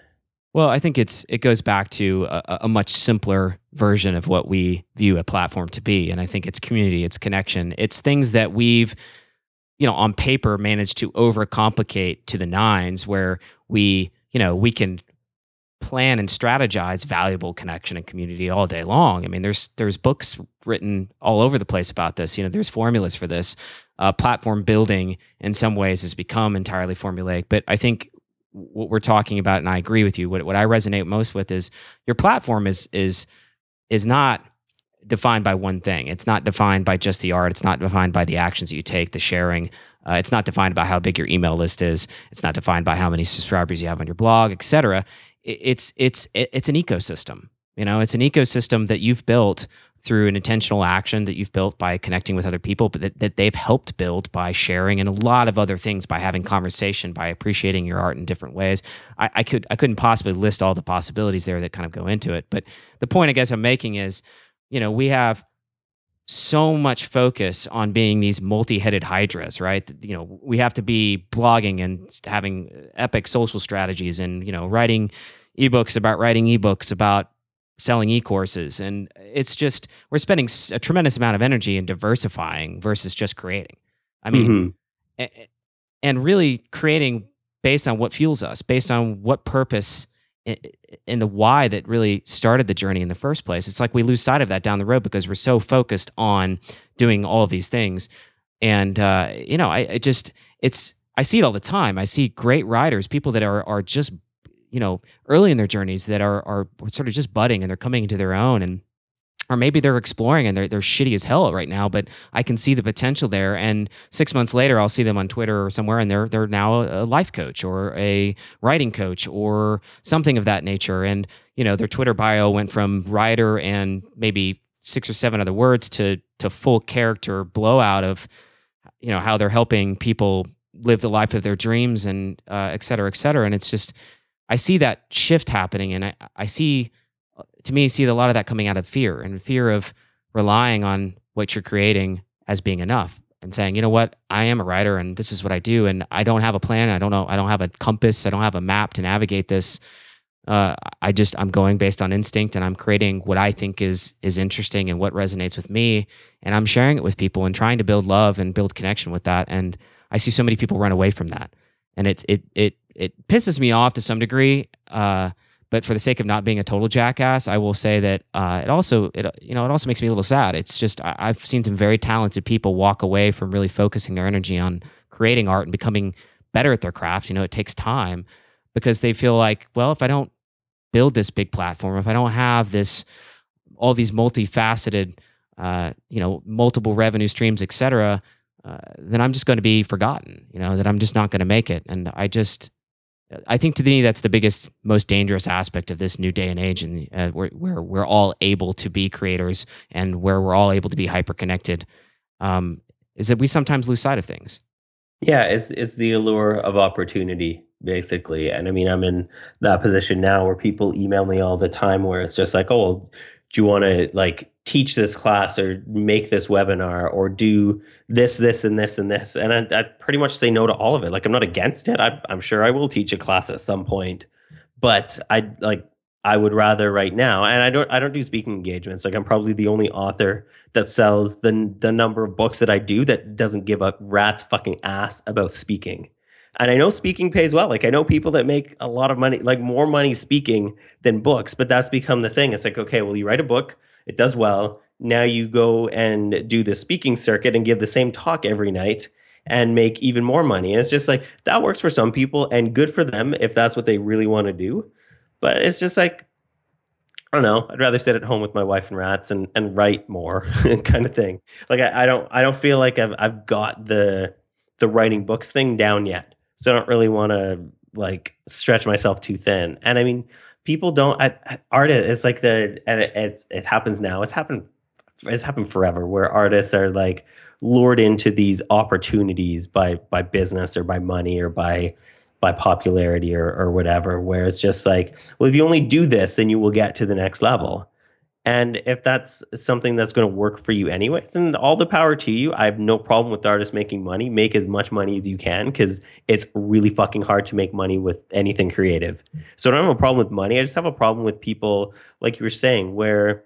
Well, I think it's it goes back to a, a much simpler version of what we view a platform to be, and I think it's community, it's connection, it's things that we've, you know, on paper managed to overcomplicate to the nines, where we, you know, we can plan and strategize valuable connection and community all day long. I mean, there's there's books written all over the place about this. You know, there's formulas for this. Uh, platform building in some ways has become entirely formulaic, but I think what we're talking about, and I agree with you. What what I resonate most with is your platform is is is not defined by one thing. It's not defined by just the art. It's not defined by the actions that you take, the sharing. Uh, it's not defined by how big your email list is. It's not defined by how many subscribers you have on your blog, et cetera. It's it's it's an ecosystem. You know, it's an ecosystem that you've built through an intentional action that you've built by connecting with other people, but that, that they've helped build by sharing and a lot of other things by having conversation, by appreciating your art in different ways. I, I could I couldn't possibly list all the possibilities there that kind of go into it. But the point I guess I'm making is, you know, we have so much focus on being these multi-headed hydras, right? You know, we have to be blogging and having epic social strategies and, you know, writing ebooks about writing ebooks about selling e-courses and it's just we're spending a tremendous amount of energy in diversifying versus just creating. I mean, Mhm. and really creating based on what fuels us, based on what purpose and the why that really started the journey in the first place. It's like we lose sight of that down the road because we're so focused on doing all of these things. And uh, you know, I, I just it's I see it all the time. I see great writers, people that are are just you know early in their journeys that are are sort of just budding and they're coming into their own and or maybe they're exploring and they're they're shitty as hell right now, but I can see the potential there. And six months later, I'll see them on Twitter or somewhere, and they're they're now a life coach or a writing coach or something of that nature. And you know, their Twitter bio went from writer and maybe six or seven other words to to full character blowout of you know how they're helping people live the life of their dreams and uh, et cetera, et cetera. And it's just I see that shift happening, and I I see to me, see a lot of that coming out of fear and fear of relying on what you're creating as being enough and saying, you know what, I am a writer and this is what I do. And I don't have a plan. I don't know. I don't have a compass. I don't have a map to navigate this. Uh, I just I'm going based on instinct and I'm creating what I think is is interesting and what resonates with me and I'm sharing it with people and trying to build love and build connection with that and I see so many people run away from that and it's it it it pisses me off to some degree uh, but for the sake of not being a total jackass I will say that uh, it also it you know it also makes me a little sad it's just I, I've seen some very talented people walk away from really focusing their energy on creating art and becoming better at their craft you know it takes time because they feel like, well, if I don't build this big platform, if I don't have this, all these multifaceted, uh, you know, multiple revenue streams, et cetera, uh, then I'm just going to be forgotten, you know, that I'm just not going to make it. And I just, I think to me, that's the biggest, most dangerous aspect of this new day and age, and uh, where, where we're all able to be creators and where we're all able to be hyper connected, um, is that we sometimes lose sight of things. Yeah, it's it's the allure of opportunity basically. And I mean, I'm in that position now where people email me all the time where it's just like, oh, well, do you want to like teach this class or make this webinar or do this, this, and this, and this? And I, I pretty much say no to all of it. Like, I'm not against it. I, I'm sure I will teach a class at some point, but I like, I would rather right now, and I don't I don't do speaking engagements. Like I'm probably the only author that sells the the number of books that I do that doesn't give a rat's fucking ass about speaking. And I know speaking pays well. Like I know people that make a lot of money, like more money speaking than books, but that's become the thing. It's like, okay, well, you write a book, it does well. Now you go and do the speaking circuit and give the same talk every night and make even more money. And it's just like that works for some people and good for them if that's what they really want to do. But it's just like, I don't know. I'd rather sit at home with my wife and rats and, and write more [laughs] kind of thing. Like I, I don't I don't feel like I've I've got the the writing books thing down yet. So I don't really want to like stretch myself too thin. And I mean, people don't I, art is like the and it, it's it happens now. It's happened it's happened forever where artists are like lured into these opportunities by by business or by money or by by popularity or or whatever where it's just like well if you only do this then you will get to the next level and if that's something that's going to work for you anyways, and all the power to you. I have no problem with artists making money. Make as much money as you can because it's really fucking hard to make money with anything creative. So I don't have a problem with money. I just have a problem with people, like you were saying, where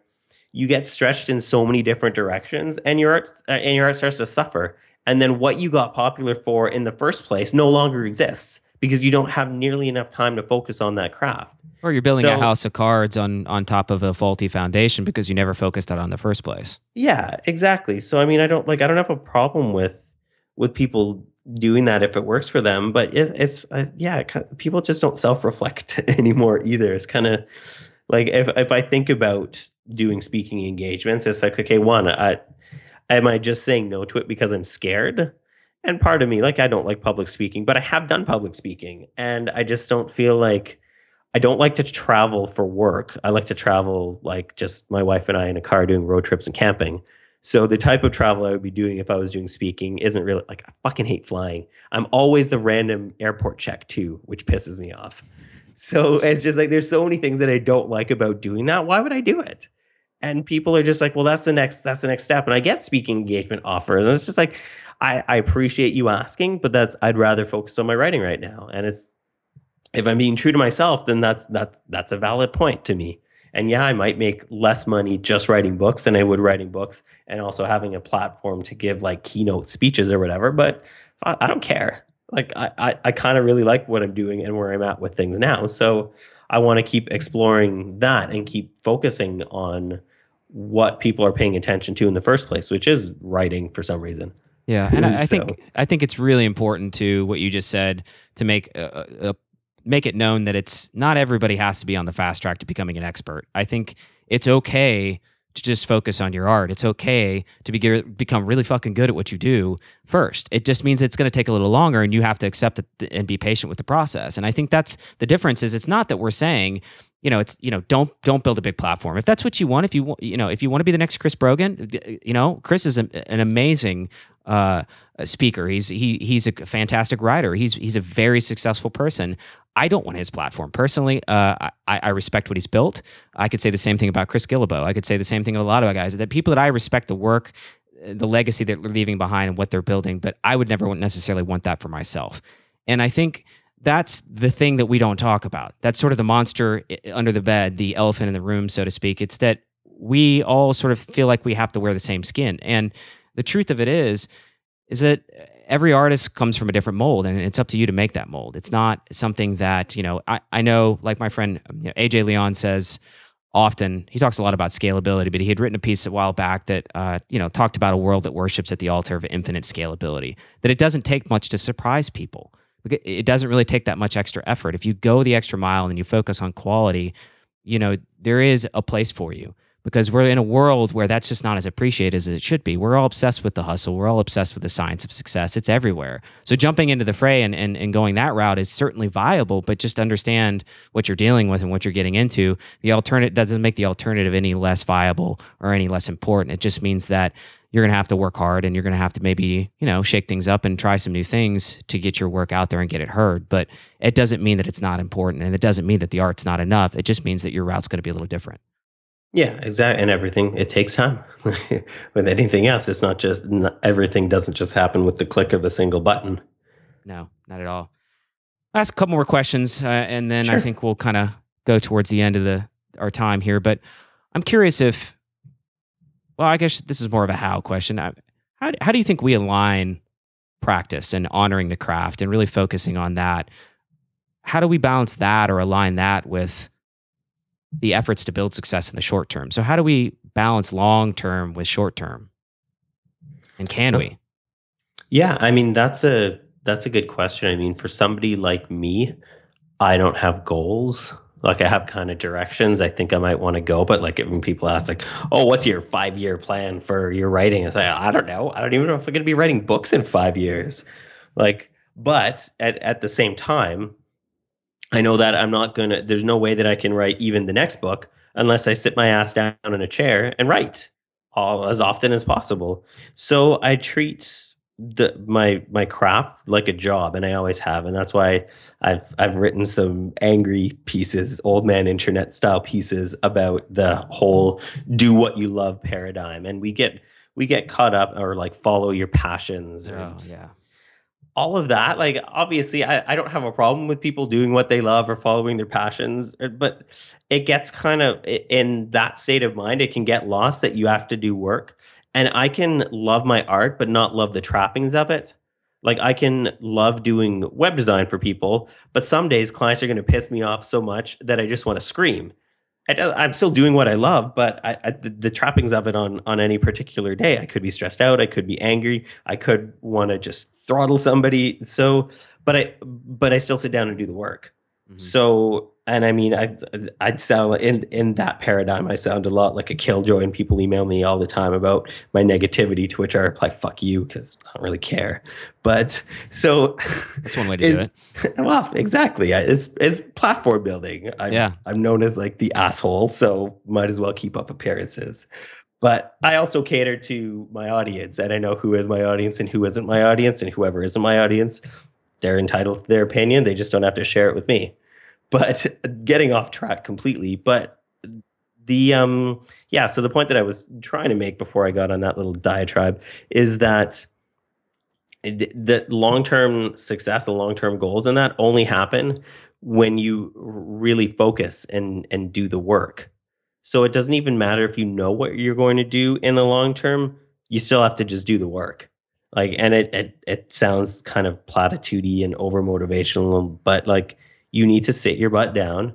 you get stretched in so many different directions and your art uh, and your art starts to suffer. And then what you got popular for in the first place no longer exists because you don't have nearly enough time to focus on that craft. Or you're building so, a house of cards on on top of a faulty foundation because you never focused on it in the first place. Yeah, exactly. So I mean, I don't like I don't have a problem with with people doing that if it works for them, but it, it's uh, yeah, people just don't self reflect [laughs] anymore either. It's kind of like if if I think about doing speaking engagements, it's like okay, one, I am I just saying no to it because I'm scared? And part of me, like I don't like public speaking, but I have done public speaking, and I just don't feel like I don't like to travel for work. I like to travel like just my wife and I in a car doing road trips and camping. So the type of travel I would be doing if I was doing speaking isn't really like I fucking hate flying. I'm always the random airport check too, which pisses me off. So it's just like there's so many things that I don't like about doing that. Why would I do it? And people are just like, well, that's the next that's the next step. And I get speaking engagement offers. And it's just like, I, I appreciate you asking, but that's I'd rather focus on my writing right now. And it's if I'm being true to myself, then that's that's that's a valid point to me. And yeah, I might make less money just writing books than I would writing books and also having a platform to give like keynote speeches or whatever. But I, I don't care. Like I, I, I kind of really like what I'm doing and where I'm at with things now. So I want to keep exploring that and keep focusing on what people are paying attention to in the first place, which is writing for some reason. Yeah, [laughs] and I, I think I think it's really important to what you just said to make a, a make it known that it's not everybody has to be on the fast track to becoming an expert. I think it's okay to just focus on your art. It's okay to be, become really fucking good at what you do first. It just means it's going to take a little longer and you have to accept it and be patient with the process. And I think that's the difference is it's not that we're saying, you know, it's, you know, don't, don't build a big platform. If that's what you want, if you want, you know, if you want to be the next Chris Brogan, you know, Chris is an amazing uh, speaker. He's, he, he's a fantastic writer. He's, he's a very successful person. I don't want his platform personally. Uh, I, I, respect what he's built. I could say the same thing about Chris Guillebeau. I could say the same thing of a lot of guys. That people that I respect the work, uh, the legacy that they're leaving behind, and what they're building. But I would never necessarily want that for myself. And I think that's the thing that we don't talk about. That's sort of the monster under the bed, the elephant in the room, so to speak. It's that we all sort of feel like we have to wear the same skin. And the truth of it is, is that every artist comes from a different mold and it's up to you to make that mold. It's not something that, you know, I, I know like my friend you know, AJ Leon says often, he talks a lot about scalability, but he had written a piece a while back that, uh, you know, talked about a world that worships at the altar of infinite scalability, that it doesn't take much to surprise people. It doesn't really take that much extra effort. If you go the extra mile and you focus on quality, you know, there is a place for you because we're in a world where that's just not as appreciated as it should be. We're all obsessed with the hustle. We're all obsessed with the science of success. It's everywhere. So jumping into the fray and, and, and going that route is certainly viable, but just understand what you're dealing with and what you're getting into. The alternative doesn't make the alternative any less viable or any less important. It just means that you're going to have to work hard and you're going to have to maybe, you know, shake things up and try some new things to get your work out there and get it heard. But it doesn't mean that it's not important and it doesn't mean that the art's not enough. It just means that your route's going to be a little different. Yeah, exactly. And everything, it takes time. [laughs] with anything else, it's not just, not, everything doesn't just happen with the click of a single button. No, not at all. I'll ask a couple more questions uh, and then sure. I think we'll kind of go towards the end of the our time here. But I'm curious if, well, I guess this is more of a how question. How, how do you think we align practice and honoring the craft and really focusing on that? How do we balance that or align that with the efforts to build success in the short term. So how do we balance long term with short term? And can we? Yeah, I mean that's a that's a good question. I mean, for somebody like me, I don't have goals. Like I have kind of directions I think I might want to go, but like when people ask like, "Oh, what's your 5-year plan for your writing?" I say, "I don't know. I don't even know if I'm going to be writing books in 5 years." Like, but at at the same time, I know that I'm not going to, there's no way that I can write even the next book unless I sit my ass down in a chair and write all, as often as possible. So I treat the my my craft like a job and I always have and that's why I've I've written some angry pieces old man internet style pieces about the whole do what you love paradigm and we get we get caught up or like follow your passions oh, yeah all of that like obviously I, I don't have a problem with people doing what they love or following their passions er, but it gets kind of in that state of mind it can get lost that you have to do work. And i can love my art but not love the trappings of it. Like i can love doing web design for people but some days clients are going to piss me off so much that i just want to scream I, am still doing what I love, but I, I, the, the, trappings of it on on any particular day, I could be stressed out, I could be angry, I could want to just throttle somebody. So, but I but I still sit down and do the work. Mm-hmm. So, and I mean, I I'd sound in in that paradigm, I sound a lot like a killjoy, and people email me all the time about my negativity, to which I reply, "Fuck you," because I don't really care. But so [laughs] that's one way to do it. [laughs] Well, exactly. It's it's platform building. I'm, yeah, I'm known as like the asshole, so might as well keep up appearances. But I also cater to my audience, and I know who is my audience and who isn't my audience, and whoever isn't my audience, they're entitled to their opinion. They just don't have to share it with me. But getting off track completely. But the um yeah, so the point that I was trying to make before I got on that little diatribe is that the long-term success, the long-term goals and that only happen when you really focus and and do the work. So it doesn't even matter if you know what you're going to do in the long term, you still have to just do the work like and it it, it sounds kind of platitudey and over motivational but like you need to sit your butt down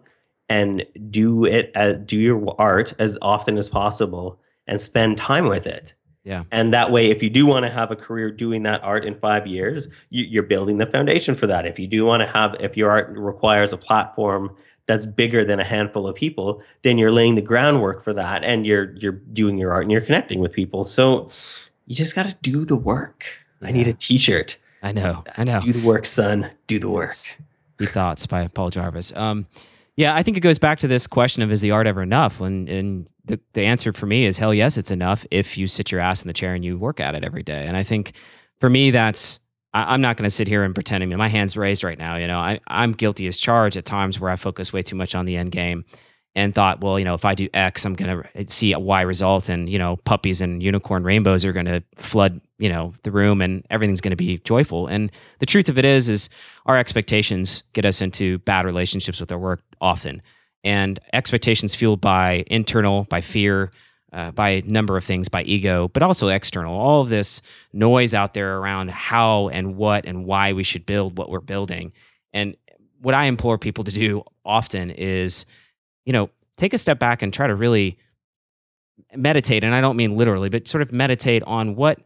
and do it uh, do your art as often as possible and spend time with it yeah and that way if you do want to have a career doing that art in five years you, you're building the foundation for that if you do want to have if your art requires a platform that's bigger than a handful of people then you're laying the groundwork for that and you're you're doing your art and you're connecting with people so you just got to do the work. Yeah. I need a t-shirt. I know. I know. Do the work, son. Do the work. Thoughts by Paul Jarvis. Um, yeah, I think it goes back to this question of is the art ever enough? And, and the, the answer for me is hell yes, it's enough if you sit your ass in the chair and you work at it every day. And I think for me, that's, I, am not going to sit here and pretend. I mean, my hand's raised right now. You know, I, I'm guilty as charged at times where I focus way too much on the end game and thought, well, you know, if I do X, I'm going to see a Y result, and you know, puppies and unicorn rainbows are going to flood, you know, the room, and everything's going to be joyful. And the truth of it is, is our expectations get us into bad relationships with our work often, and expectations fueled by internal, by fear, uh, by a number of things, by ego, but also external. All of this noise out there around how and what and why we should build what we're building. And what I implore people to do often is you know, take a step back and try to really meditate. And I don't mean literally, but sort of meditate on what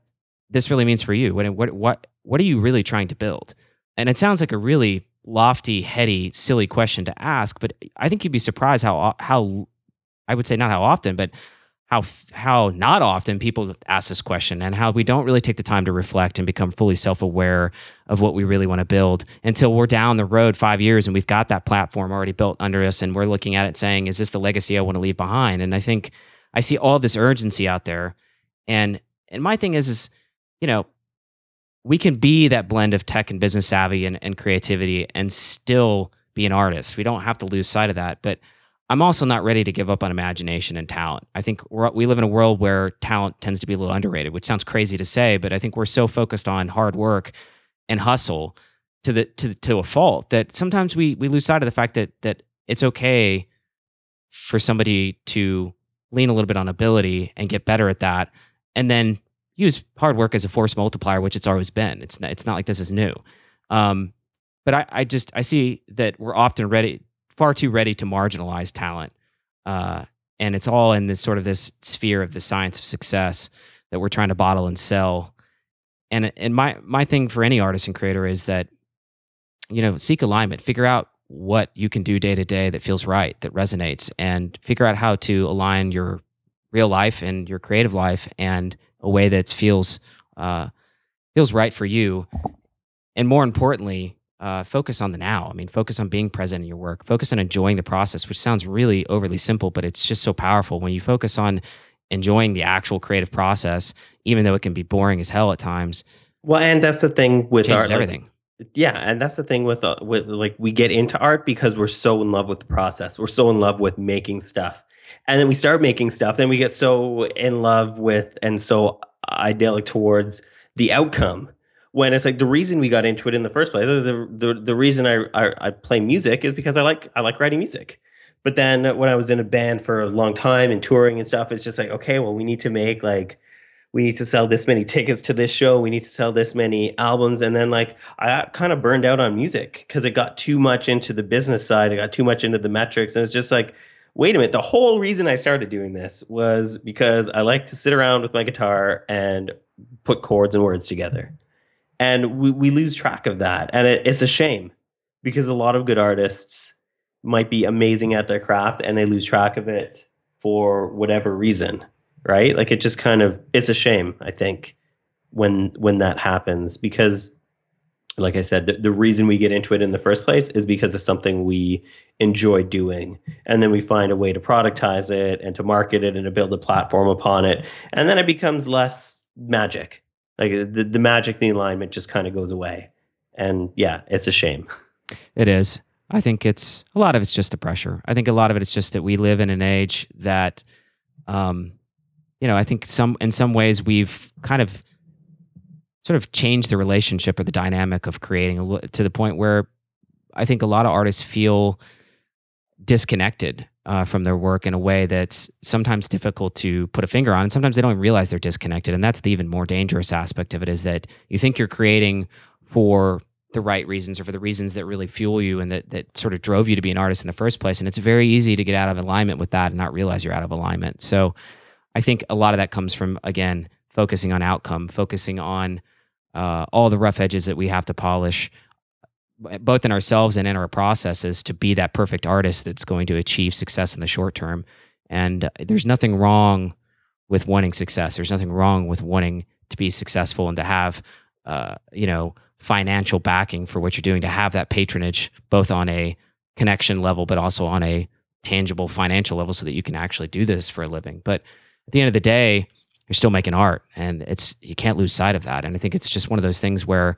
this really means for you. What what what what are you really trying to build? And it sounds like a really lofty, heady, silly question to ask, but I think you'd be surprised how how I would say not how often, but how how not often people ask this question and how we don't really take the time to reflect and become fully self-aware of what we really want to build until we're down the road 5 years and we've got that platform already built under us and we're looking at it saying is this the legacy I want to leave behind and I think I see all this urgency out there and and my thing is is you know we can be that blend of tech and business savvy and, and creativity and still be an artist we don't have to lose sight of that but I'm also not ready to give up on imagination and talent. I think we live in a world where talent tends to be a little underrated, which sounds crazy to say, but I think we're so focused on hard work and hustle to the to to a fault that sometimes we we lose sight of the fact that that it's okay for somebody to lean a little bit on ability and get better at that, and then use hard work as a force multiplier, which it's always been. It's not, it's not like this is new. Um, but I, I just I see that we're often ready far too ready to marginalize talent. Uh, and it's all in this sort of this sphere of the science of success that we're trying to bottle and sell. And and my my thing for any artist and creator is that you know seek alignment, figure out what you can do day to day that feels right, that resonates, and figure out how to align your real life and your creative life and a way that feels uh, feels right for you. And more importantly, uh, focus on the now. I mean, focus on being present in your work. Focus on enjoying the process, which sounds really overly simple, but it's just so powerful when you focus on enjoying the actual creative process, even though it can be boring as hell at times. Well, and that's the thing with art. Everything. Like, yeah, and that's the thing with uh, with like we get into art because we're so in love with the process. We're so in love with making stuff, and then we start making stuff. Then we get so in love with and so idyllic towards the outcome when it's like the reason we got into it in the first place the the, the reason I, I, I play music is because i like i like writing music but then when i was in a band for a long time and touring and stuff it's just like okay well we need to make like we need to sell this many tickets to this show we need to sell this many albums and then like i kind of burned out on music because it got too much into the business side it got too much into the metrics and it's just like wait a minute the whole reason i started doing this was because i like to sit around with my guitar and put chords and words together. And we, we lose track of that. And it, it's a shame because a lot of good artists might be amazing at their craft and they lose track of it for whatever reason right? Like it just kind of it's a shame i think when when that happens because like i said the, the reason we get into it in the first place is because it's something we enjoy doing and then we find a way to productize it and to market it and to build a platform upon it and then it becomes less magic like the, the magic, the alignment just kind of goes away. And yeah, it's a shame. It is. I think it's a lot of it's just the pressure. I think a lot of it is just that we live in an age that, um, you know, I think some in some ways we've kind of sort of changed the relationship or the dynamic of creating to the point where I think a lot of artists feel disconnected uh, from their work in a way that's sometimes difficult to put a finger on. And sometimes they don't realize they're disconnected. And that's the even more dangerous aspect of it is that you think you're creating for the right reasons or for the reasons that really fuel you and that, that sort of drove you to be an artist in the first place. And it's very easy to get out of alignment with that and not realize you're out of alignment. So I think a lot of that comes from, again, focusing on outcome, focusing on uh, all the rough edges that we have to polish, both in ourselves and in our processes to be that perfect artist that's going to achieve success in the short term. And there's nothing wrong with wanting success. There's nothing wrong with wanting to be successful and to have, uh, you know, financial backing for what you're doing, to have that patronage both on a connection level, but also on a tangible financial level so that you can actually do this for a living. But at the end of the day, you're still making art and it's, you can't lose sight of that. And I think it's just one of those things where,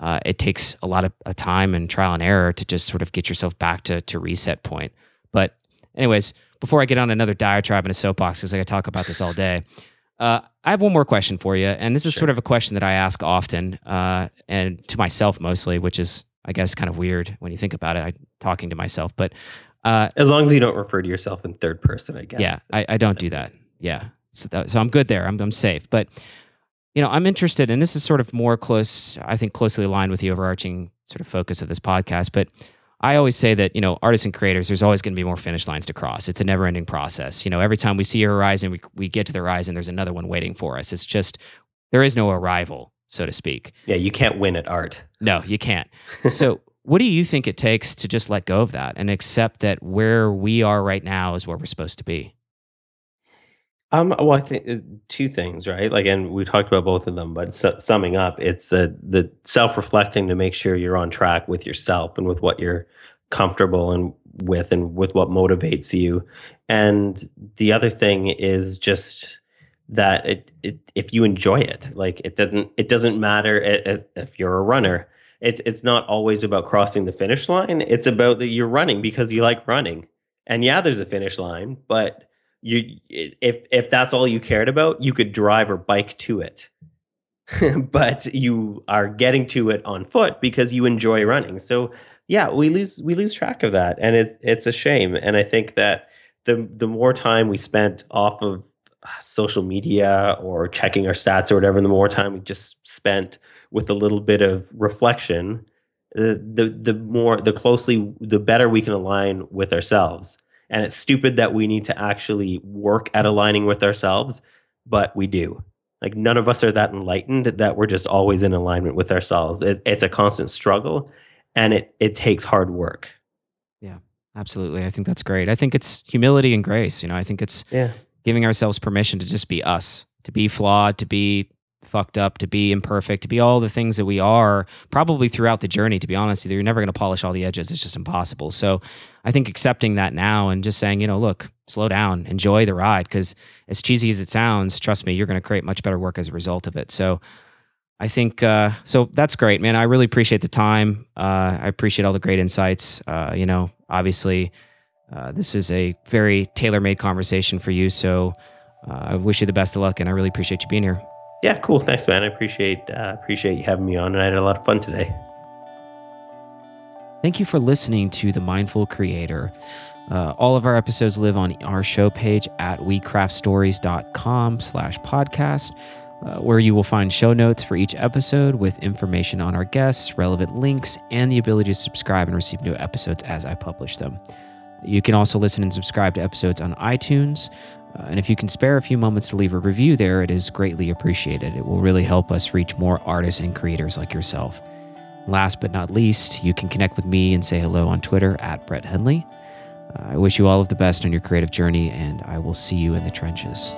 uh, it takes a lot of time and trial and error to just sort of get yourself back to to reset point. But anyways, before I get on another diatribe and a soapbox, because I could talk about this all day, uh, I have one more question for you, and this is Sure. sort of a question that I ask often, uh, and to myself mostly, which is, I guess, kind of weird when you think about it. i'm talking to myself, but uh, As long as you don't refer to yourself in third person, I guess. yeah, I, I don't do that. Yeah, so, that, so I'm good there. I'm I'm safe. But you know, I'm interested, and this is sort of more close. I think closely aligned with the overarching sort of focus of this podcast. But I always say that you know, artists and creators, there's always going to be more finish lines to cross. It's a never-ending process. You know, every time we see a horizon, we we get to the horizon. There's another one waiting for us. It's just there is no arrival, so to speak. Yeah, you can't win at art. No, you can't. So, [laughs] what do you think it takes to just let go of that and accept that where we are right now is where we're supposed to be? Um, well, I think uh, two things, right? Like, and we talked about both of them, but su- summing up, it's the the self reflecting to make sure you're on track with yourself and with what you're comfortable and with, and with what motivates you. And the other thing is just that it, it if you enjoy it, like it doesn't it doesn't matter i- i- if you're a runner. It's it's not always about crossing the finish line. It's about that you're running because you like running. And yeah, there's a finish line, but you if if that's all you cared about you could drive or bike to it. [laughs] But you are getting to it on foot because you enjoy running. So yeah we lose we lose track of that and it, it's a shame. And i think that the the more time we spent off of uh, social media or checking our stats or whatever the more time we just spent with a little bit of reflection the the, the more the closely the better we can align with ourselves and it's stupid that we need to actually work at aligning with ourselves but we do like none of us are that enlightened that we're just always in alignment with ourselves it, it's a constant struggle and it it takes hard work Yeah, Absolutely. I think that's great. I think it's humility and grace. You know, I think it's yeah giving ourselves permission to just be us, to be flawed, to be fucked up, to be imperfect, to be all the things that we are probably throughout the journey. To be honest, you're never going to polish all the edges. It's just impossible. So I think accepting that now and just saying, you know, look, slow down, enjoy the ride. Because as cheesy as it sounds, trust me, you're going to create much better work as a result of it. So I think uh, so. That's great, man. I really appreciate the time. Uh, I appreciate all the great insights. Uh, you know, obviously, uh, this is a very tailor-made conversation for you. So uh, I wish you the best of luck, and I really appreciate you being here. Yeah cool thanks man i appreciate uh, appreciate you having me on and i had a lot of fun today Thank you for listening to The Mindful Creator. Uh, all of our episodes live on our show page at wecraftstories.com slash podcast, uh, where you will find show notes for each episode with information on our guests, relevant links, and the ability to subscribe and receive new episodes as I publish them. You can also listen and subscribe to episodes on iTunes. Uh, and if you can spare a few moments to leave a review there, it is greatly appreciated. It will really help us reach more artists and creators like yourself. Last but not least, you can connect with me and say hello on Twitter at Brett Henley. Uh, I wish you all of the best on your creative journey, and I will see you in the trenches.